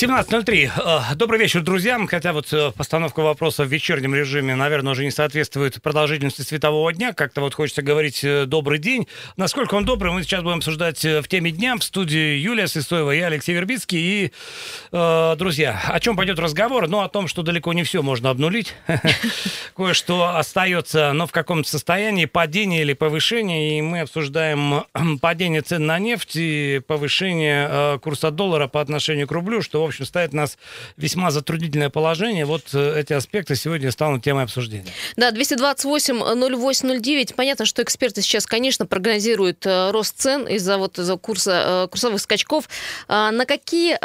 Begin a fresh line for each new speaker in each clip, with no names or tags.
17.03. Э, добрый вечер, друзья. Хотя вот э, постановка вопроса в вечернем режиме, наверное, уже не соответствует продолжительности светового дня. Как-то вот хочется говорить э, «добрый день». Насколько он добрый, мы сейчас будем обсуждать в теме дня в студии Юлия Сысоева, я Алексей Вербицкий. И, э, друзья, о чем пойдет разговор? Ну, о том, что далеко не все можно обнулить. Кое-что остается, но в каком-то состоянии падения или повышения. И мы обсуждаем падение цен на нефть и повышение курса доллара по отношению к рублю, что, в общем, ставит нас весьма затруднительное положение. Вот э, эти аспекты сегодня станут темой обсуждения.
Да, 228-08-09. Понятно, что эксперты сейчас, конечно, прогнозируют э, рост цен из-за вот из-за курса, э, курсовых скачков. А на какие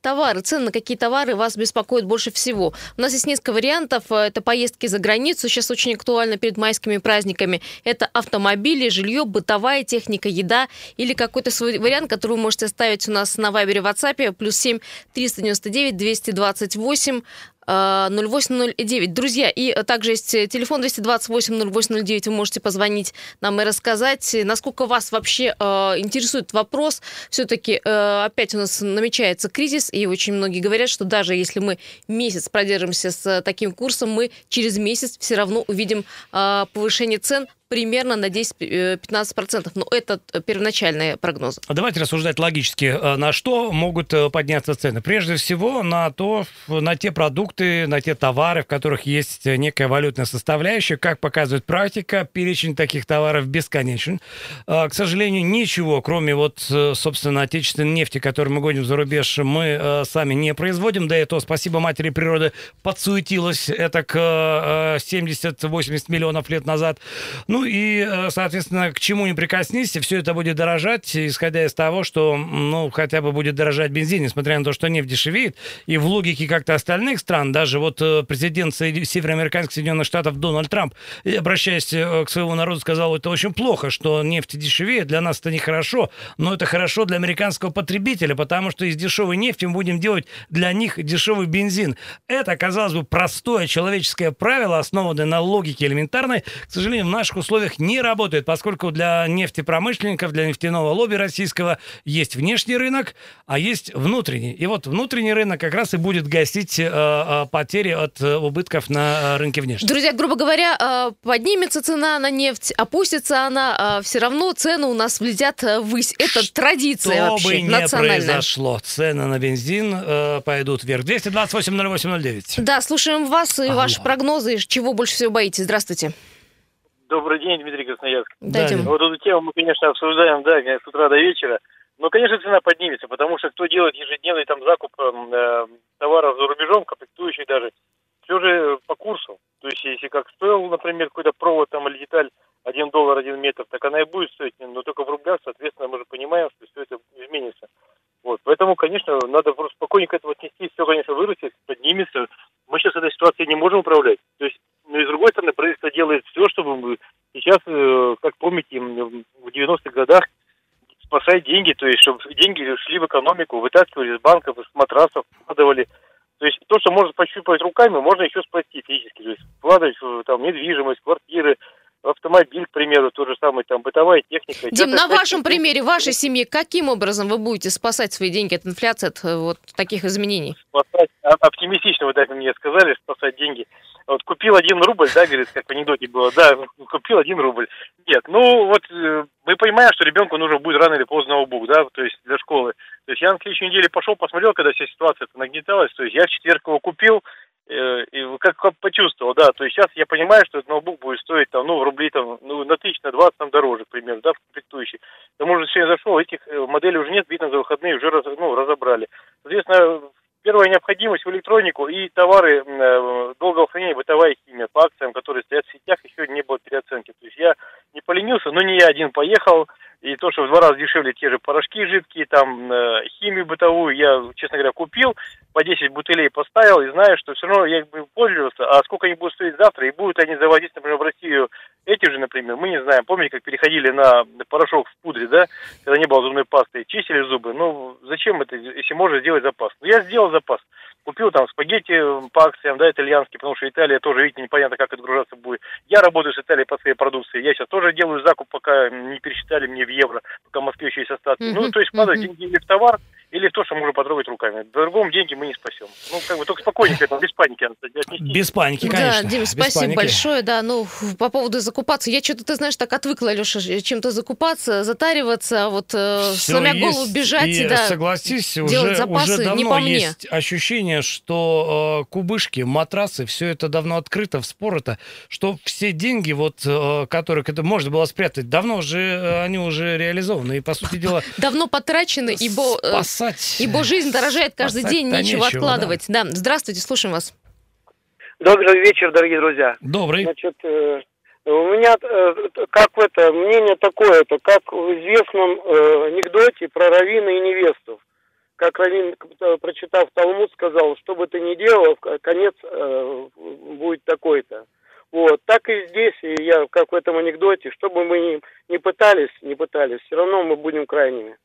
товары, цены на какие товары вас беспокоят больше всего? У нас есть несколько вариантов. Это поездки за границу, сейчас очень актуально перед майскими праздниками. Это автомобили, жилье, бытовая техника, еда или какой-то свой вариант, который вы можете оставить у нас на Вайбере, WhatsApp, плюс 7 399 228 0809. Друзья, и также есть телефон 228 0809. Вы можете позвонить нам и рассказать, насколько вас вообще э, интересует вопрос. Все-таки э, опять у нас намечается кризис, и очень многие говорят, что даже если мы месяц продержимся с таким курсом, мы через месяц все равно увидим э, повышение цен примерно на 10-15%. Э, Но это первоначальные прогнозы.
Давайте рассуждать логически. Э, на что могут э, подняться цены? Прежде всего на то, на те продукты, на те товары, в которых есть некая валютная составляющая. Как показывает практика, перечень таких товаров бесконечен. К сожалению, ничего, кроме вот, собственно, отечественной нефти, которую мы гоним за рубеж, мы сами не производим. Да и то, спасибо матери природы, подсуетилась это к 70-80 миллионов лет назад. Ну, ну и, э, соответственно, к чему не прикоснись, все это будет дорожать, исходя из того, что, ну, хотя бы будет дорожать бензин, несмотря на то, что нефть дешевеет. И в логике как-то остальных стран, даже вот э, президент североамериканских Соединенных Штатов Дональд Трамп, обращаясь э, к своему народу, сказал, это очень плохо, что нефть дешевеет, для нас это нехорошо, но это хорошо для американского потребителя, потому что из дешевой нефти мы будем делать для них дешевый бензин. Это, казалось бы, простое человеческое правило, основанное на логике элементарной. К сожалению, в наших условиях условиях не работает, поскольку для нефтепромышленников, для нефтяного лобби российского есть внешний рынок, а есть внутренний. И вот внутренний рынок как раз и будет гасить э, э, потери от э, убытков на рынке внешнем.
Друзья, грубо говоря, поднимется цена на нефть, опустится она, э, все равно цены у нас влетят ввысь. Это традиция
Что
вообще,
бы не произошло, цены на бензин э, пойдут вверх. 228 08 09.
Да, слушаем вас и Алло. ваши прогнозы. Чего больше всего боитесь? Здравствуйте.
Добрый день, Дмитрий Красноярск.
Да,
вот эту тему мы, конечно, обсуждаем, да, с утра до вечера. Но, конечно, цена поднимется, потому что кто делает ежедневный там закуп эм, э, товаров за рубежом, комплектующих даже, все же по курсу. То есть, если как стоил, например, какой-то провод там или деталь 1 доллар 1 метр, так она и будет стоить, но только в рублях, соответственно, мы же понимаем, что все это изменится. Вот, поэтому, конечно, надо просто спокойненько это отнести, все, конечно, вырастет, поднимется. Мы сейчас этой ситуацией не можем управлять. То есть но и с другой стороны, правительство делает все, чтобы мы сейчас, э, как помните, в 90-х годах спасать деньги, то есть чтобы деньги шли в экономику, вытаскивали из банков, из матрасов, вкладывали. То есть то, что можно пощупать руками, можно еще спасти физически. То есть вкладывать там, недвижимость, квартиры, автомобиль, к примеру, то же самое, там, бытовая техника.
Дим, на вашем примере, вашей семьи, каким образом вы будете спасать свои деньги от инфляции, от э, вот таких изменений?
Спасать, а, оптимистично вы так мне сказали, спасать деньги. Вот купил один рубль, да, говорит, как в анекдоте было, да, купил один рубль. Нет, ну вот э, мы понимаем, что ребенку нужно будет рано или поздно ноутбук, да, то есть для школы. То есть я на следующей неделе пошел, посмотрел, когда вся ситуация нагнеталась, то есть я в четверг его купил, Э, и как, как почувствовал, да, то есть сейчас я понимаю, что этот ноутбук будет стоить там, ну, рублей там, ну, на тысяч, на 20 там дороже, примерно, да, в комплектующий. К тому же сегодня зашел, этих э, моделей уже нет, видно, за выходные уже раз, ну, разобрали. Соответственно, первая необходимость в электронику и товары э, долгого хранения, бытовая химия по акциям, которые стоят в сетях, еще не было переоценки. То есть я не поленился, но не я один поехал, и то, что в два раза дешевле те же порошки жидкие, там, э, химию бытовую, я, честно говоря, купил, по 10 бутылей поставил, и знаю, что все равно я их буду пользоваться, а сколько они будут стоить завтра, и будут они заводить, например, в Россию эти же, например, мы не знаем, помните, как переходили на порошок в пудре, да, когда не было зубной пасты, чистили зубы, ну, зачем это, если можно сделать запас? Ну, я сделал запас, купил там спагетти по акциям, да, итальянские, потому что Италия тоже, видите, непонятно, как отгружаться будет. Я работаю с Италией по своей продукции, я сейчас тоже делаю закуп, пока не пересчитали мне в евро, пока в Москве еще есть остатки. Mm-hmm. Ну, то есть, надо mm-hmm. деньги или в товар, или то, что можно потрогать руками. По-другому деньги мы не спасем. Ну, как бы только спокойненько, без паники отнести.
Без паники, конечно.
Да, Дим, спасибо паники. большое. Да, ну, по поводу закупаться. Я что-то, ты знаешь, так отвыкла, Леша, чем-то закупаться, затариваться, вот э, сломя голову бежать. И, да,
согласись, уже, запасы, уже давно не по мне. есть ощущение, что э, кубышки, матрасы, все это давно открыто, вспорото, что все деньги, вот, э, которых это можно было спрятать, давно уже, э, они уже реализованы. И, по сути дела...
Давно потрачены, ибо... Э, спасать. Ибо жизнь дорожает каждый день, нечего, нечего откладывать. Да. да, здравствуйте, слушаем вас.
Добрый вечер, дорогие друзья.
Добрый.
Значит, э, у меня э, как это мнение такое, это как в известном э, анекдоте про Равина и невесту. Как Равин, э, прочитав Талмуд, сказал, что бы ты ни делал, конец э, будет такой-то. Вот, так и здесь, и я, как в этом анекдоте, что бы мы ни, ни пытались, не пытались, все равно мы будем крайними.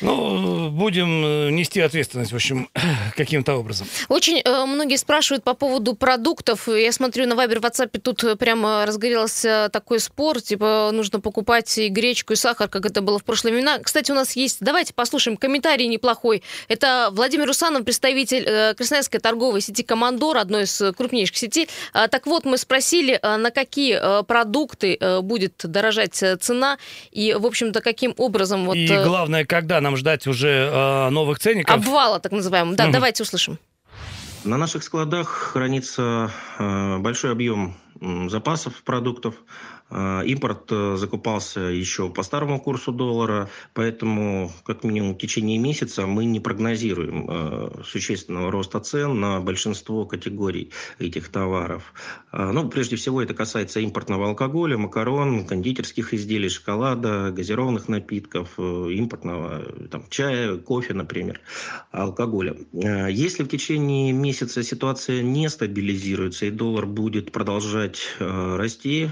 Ну, будем э, нести ответственность, в общем, каким-то образом.
Очень э, многие спрашивают по поводу продуктов. Я смотрю на Вайбер, WhatsApp, тут прямо разгорелся такой спор, типа нужно покупать и гречку, и сахар, как это было в прошлые времена. Кстати, у нас есть, давайте послушаем комментарий неплохой. Это Владимир Русанов, представитель э, Красноярской торговой сети «Командор», одной из крупнейших сетей. А, так вот, мы спросили, а, на какие э, продукты э, будет дорожать э, цена, и, в общем-то, каким образом... Вот,
и главное, когда нам ждать уже э, новых ценников?
Обвала, так называемого. Да, угу. давайте услышим.
На наших складах хранится э, большой объем запасов продуктов. А, импорт э, закупался еще по старому курсу доллара, поэтому как минимум в течение месяца мы не прогнозируем э, существенного роста цен на большинство категорий этих товаров. А, ну, прежде всего, это касается импортного алкоголя, макарон, кондитерских изделий, шоколада, газированных напитков, э, импортного там, чая, кофе, например, алкоголя. Если в течение месяца ситуация не стабилизируется и доллар будет продолжать расти,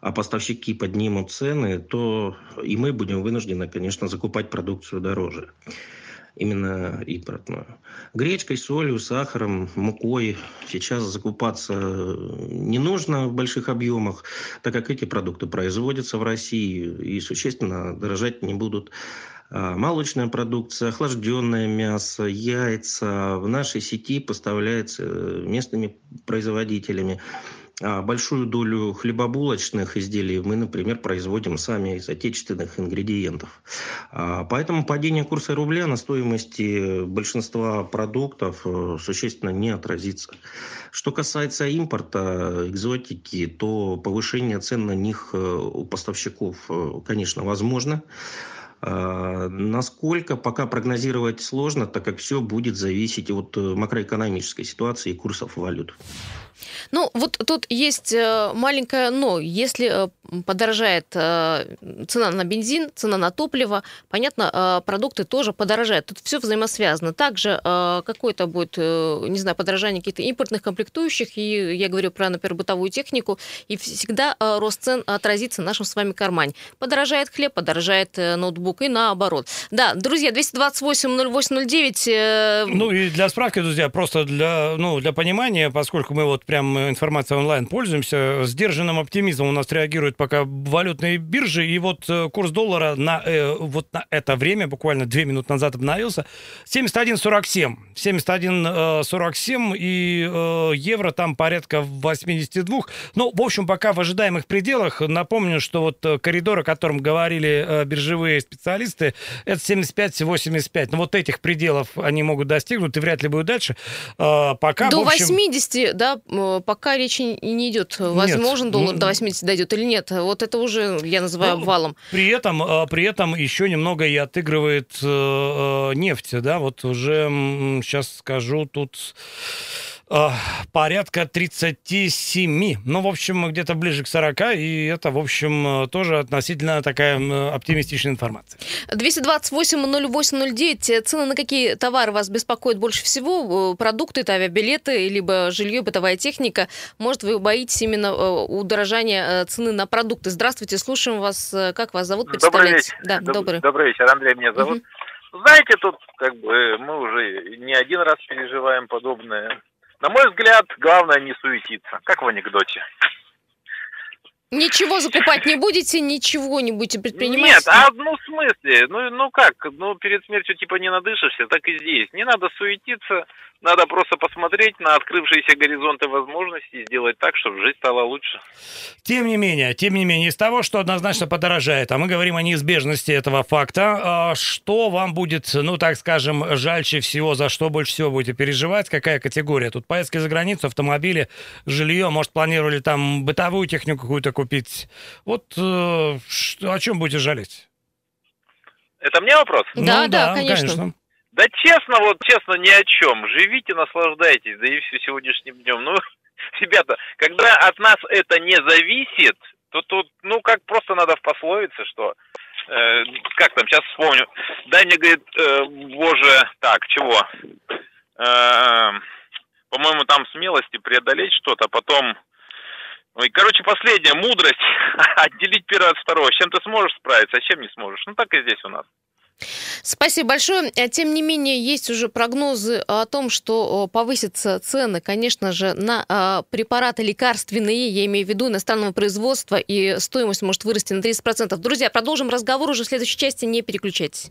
а поставщики поднимут цены, то и мы будем вынуждены, конечно, закупать продукцию дороже. Именно импортную. Гречкой, солью, сахаром, мукой сейчас закупаться не нужно в больших объемах, так как эти продукты производятся в России и существенно дорожать не будут а, молочная продукция, охлажденное мясо, яйца в нашей сети поставляется местными производителями. А большую долю хлебобулочных изделий мы, например, производим сами из отечественных ингредиентов. А, поэтому падение курса рубля на стоимости большинства продуктов э, существенно не отразится. Что касается импорта, экзотики, то повышение цен на них э, у поставщиков, э, конечно, возможно. А, насколько пока прогнозировать сложно, так как все будет зависеть от макроэкономической ситуации и курсов валют.
Ну, вот тут есть э, маленькое но. Если э, подорожает э, цена на бензин, цена на топливо, понятно, продукты тоже подорожают. Тут все взаимосвязано. Также какое-то будет, не знаю, подорожание каких-то импортных комплектующих, и я говорю про, например, бытовую технику, и всегда рост цен отразится в нашем с вами кармане. Подорожает хлеб, подорожает ноутбук и наоборот. Да, друзья, 228-08-09.
Ну и для справки, друзья, просто для, ну, для понимания, поскольку мы вот прям информацией онлайн пользуемся. Сдержанным оптимизмом у нас реагируют пока валютные биржи. И вот э, курс доллара на, э, вот на это время, буквально две минуты назад обновился, 71.47. 71.47 и э, евро там порядка 82. Ну, в общем, пока в ожидаемых пределах. Напомню, что вот коридор, о котором говорили биржевые специалисты, это 75-85. Ну, вот этих пределов они могут достигнуть и вряд ли будут дальше. Пока,
До общем... 80, да, пока речи не идет. Возможно, нет. доллар ну, до 80 дойдет или нет. Вот это уже я называю ну, обвалом.
При этом, а, при этом еще немного и отыгрывает э, э, нефть. Да? Вот уже сейчас скажу тут э, порядка 37. Ну, в общем, где-то ближе к 40. И это, в общем, э, тоже относительно такая оптимистичная информация.
228-08-09. Цены на какие товары вас беспокоят больше всего? Э, продукты, это авиабилеты, либо жилье, бытовая техника. Может, вы боитесь именно э, удорожания цены на продукты? Здравствуйте, слушаем вас. Как вас зовут?
Добрый вечер. Да, Доб- добрый. Добрый вечер, Андрей меня зовут. Угу. Знаете, тут как бы мы уже не один раз переживаем подобное на мой взгляд, главное не суетиться, как в анекдоте.
Ничего закупать не будете, ничего не будете предпринимать?
Нет, а ну в смысле? Ну, ну как? Ну перед смертью типа не надышишься, так и здесь. Не надо суетиться, надо просто посмотреть на открывшиеся горизонты возможностей и сделать так, чтобы жизнь стала лучше.
Тем не менее, тем не менее, из того, что однозначно подорожает, а мы говорим о неизбежности этого факта, а что вам будет, ну так скажем, жальче всего, за что больше всего будете переживать, какая категория? Тут поездки за границу, автомобили, жилье, может, планировали там бытовую технику какую-то купить. Вот э, что, о чем будете жалеть?
Это мне вопрос?
Да,
Ну
да, конечно.
Да честно, вот честно, ни о чем. Живите, наслаждайтесь, да и все сегодняшним днем. Ну, ребята, когда от нас это не зависит, то тут, ну, как просто надо в пословице, что, э, как там, сейчас вспомню, дай говорит, э, боже, так, чего, Э, по-моему, там смелости преодолеть что-то, а потом, ой, короче, последняя, мудрость, отделить первое от второго, с чем ты сможешь справиться, а с чем не сможешь, ну, так и здесь у нас.
Спасибо большое. Э, Тем не менее, есть уже прогнозы о том, что повысятся цены, конечно же, на а, препараты лекарственные, я имею в виду иностранного производства, и стоимость может вырасти на 30%. Друзья, продолжим разговор уже в следующей части, не переключайтесь.